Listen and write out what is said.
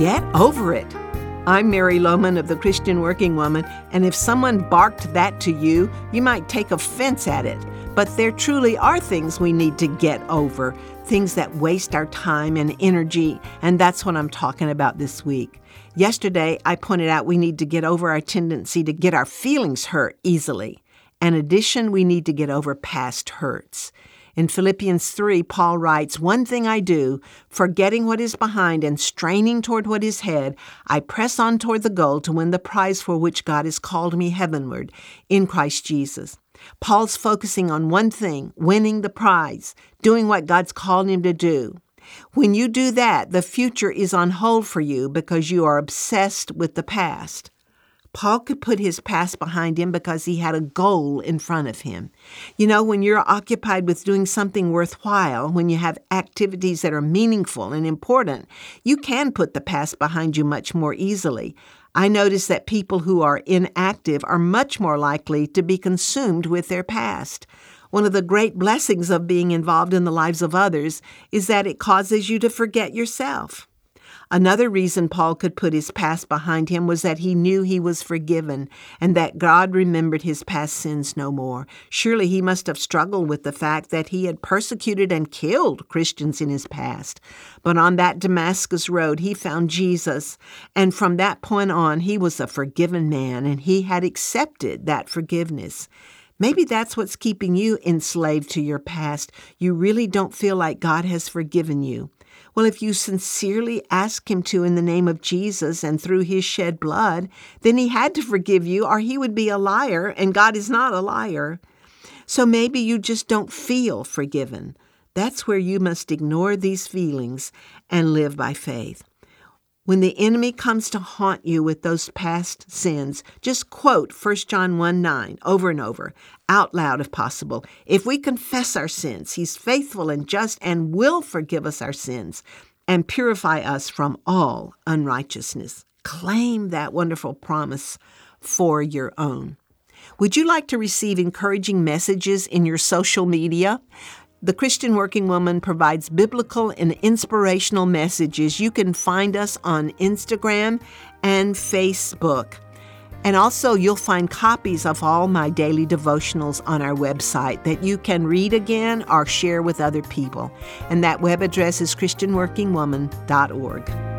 Get over it. I'm Mary Lowman of the Christian Working Woman, and if someone barked that to you, you might take offense at it. But there truly are things we need to get over, things that waste our time and energy, and that's what I'm talking about this week. Yesterday, I pointed out we need to get over our tendency to get our feelings hurt easily. In addition, we need to get over past hurts. In Philippians 3, Paul writes, One thing I do, forgetting what is behind and straining toward what is ahead, I press on toward the goal to win the prize for which God has called me heavenward in Christ Jesus. Paul's focusing on one thing winning the prize, doing what God's called him to do. When you do that, the future is on hold for you because you are obsessed with the past. Paul could put his past behind him because he had a goal in front of him. You know, when you're occupied with doing something worthwhile, when you have activities that are meaningful and important, you can put the past behind you much more easily. I notice that people who are inactive are much more likely to be consumed with their past. One of the great blessings of being involved in the lives of others is that it causes you to forget yourself. Another reason Paul could put his past behind him was that he knew he was forgiven and that God remembered his past sins no more. Surely he must have struggled with the fact that he had persecuted and killed Christians in his past. But on that Damascus road, he found Jesus, and from that point on, he was a forgiven man and he had accepted that forgiveness. Maybe that's what's keeping you enslaved to your past. You really don't feel like God has forgiven you. Well, if you sincerely ask Him to in the name of Jesus and through His shed blood, then He had to forgive you, or He would be a liar, and God is not a liar. So maybe you just don't feel forgiven. That's where you must ignore these feelings and live by faith. When the enemy comes to haunt you with those past sins, just quote 1 John 1 9 over and over, out loud if possible. If we confess our sins, he's faithful and just and will forgive us our sins and purify us from all unrighteousness. Claim that wonderful promise for your own. Would you like to receive encouraging messages in your social media? The Christian Working Woman provides biblical and inspirational messages. You can find us on Instagram and Facebook. And also, you'll find copies of all my daily devotionals on our website that you can read again or share with other people. And that web address is ChristianWorkingWoman.org.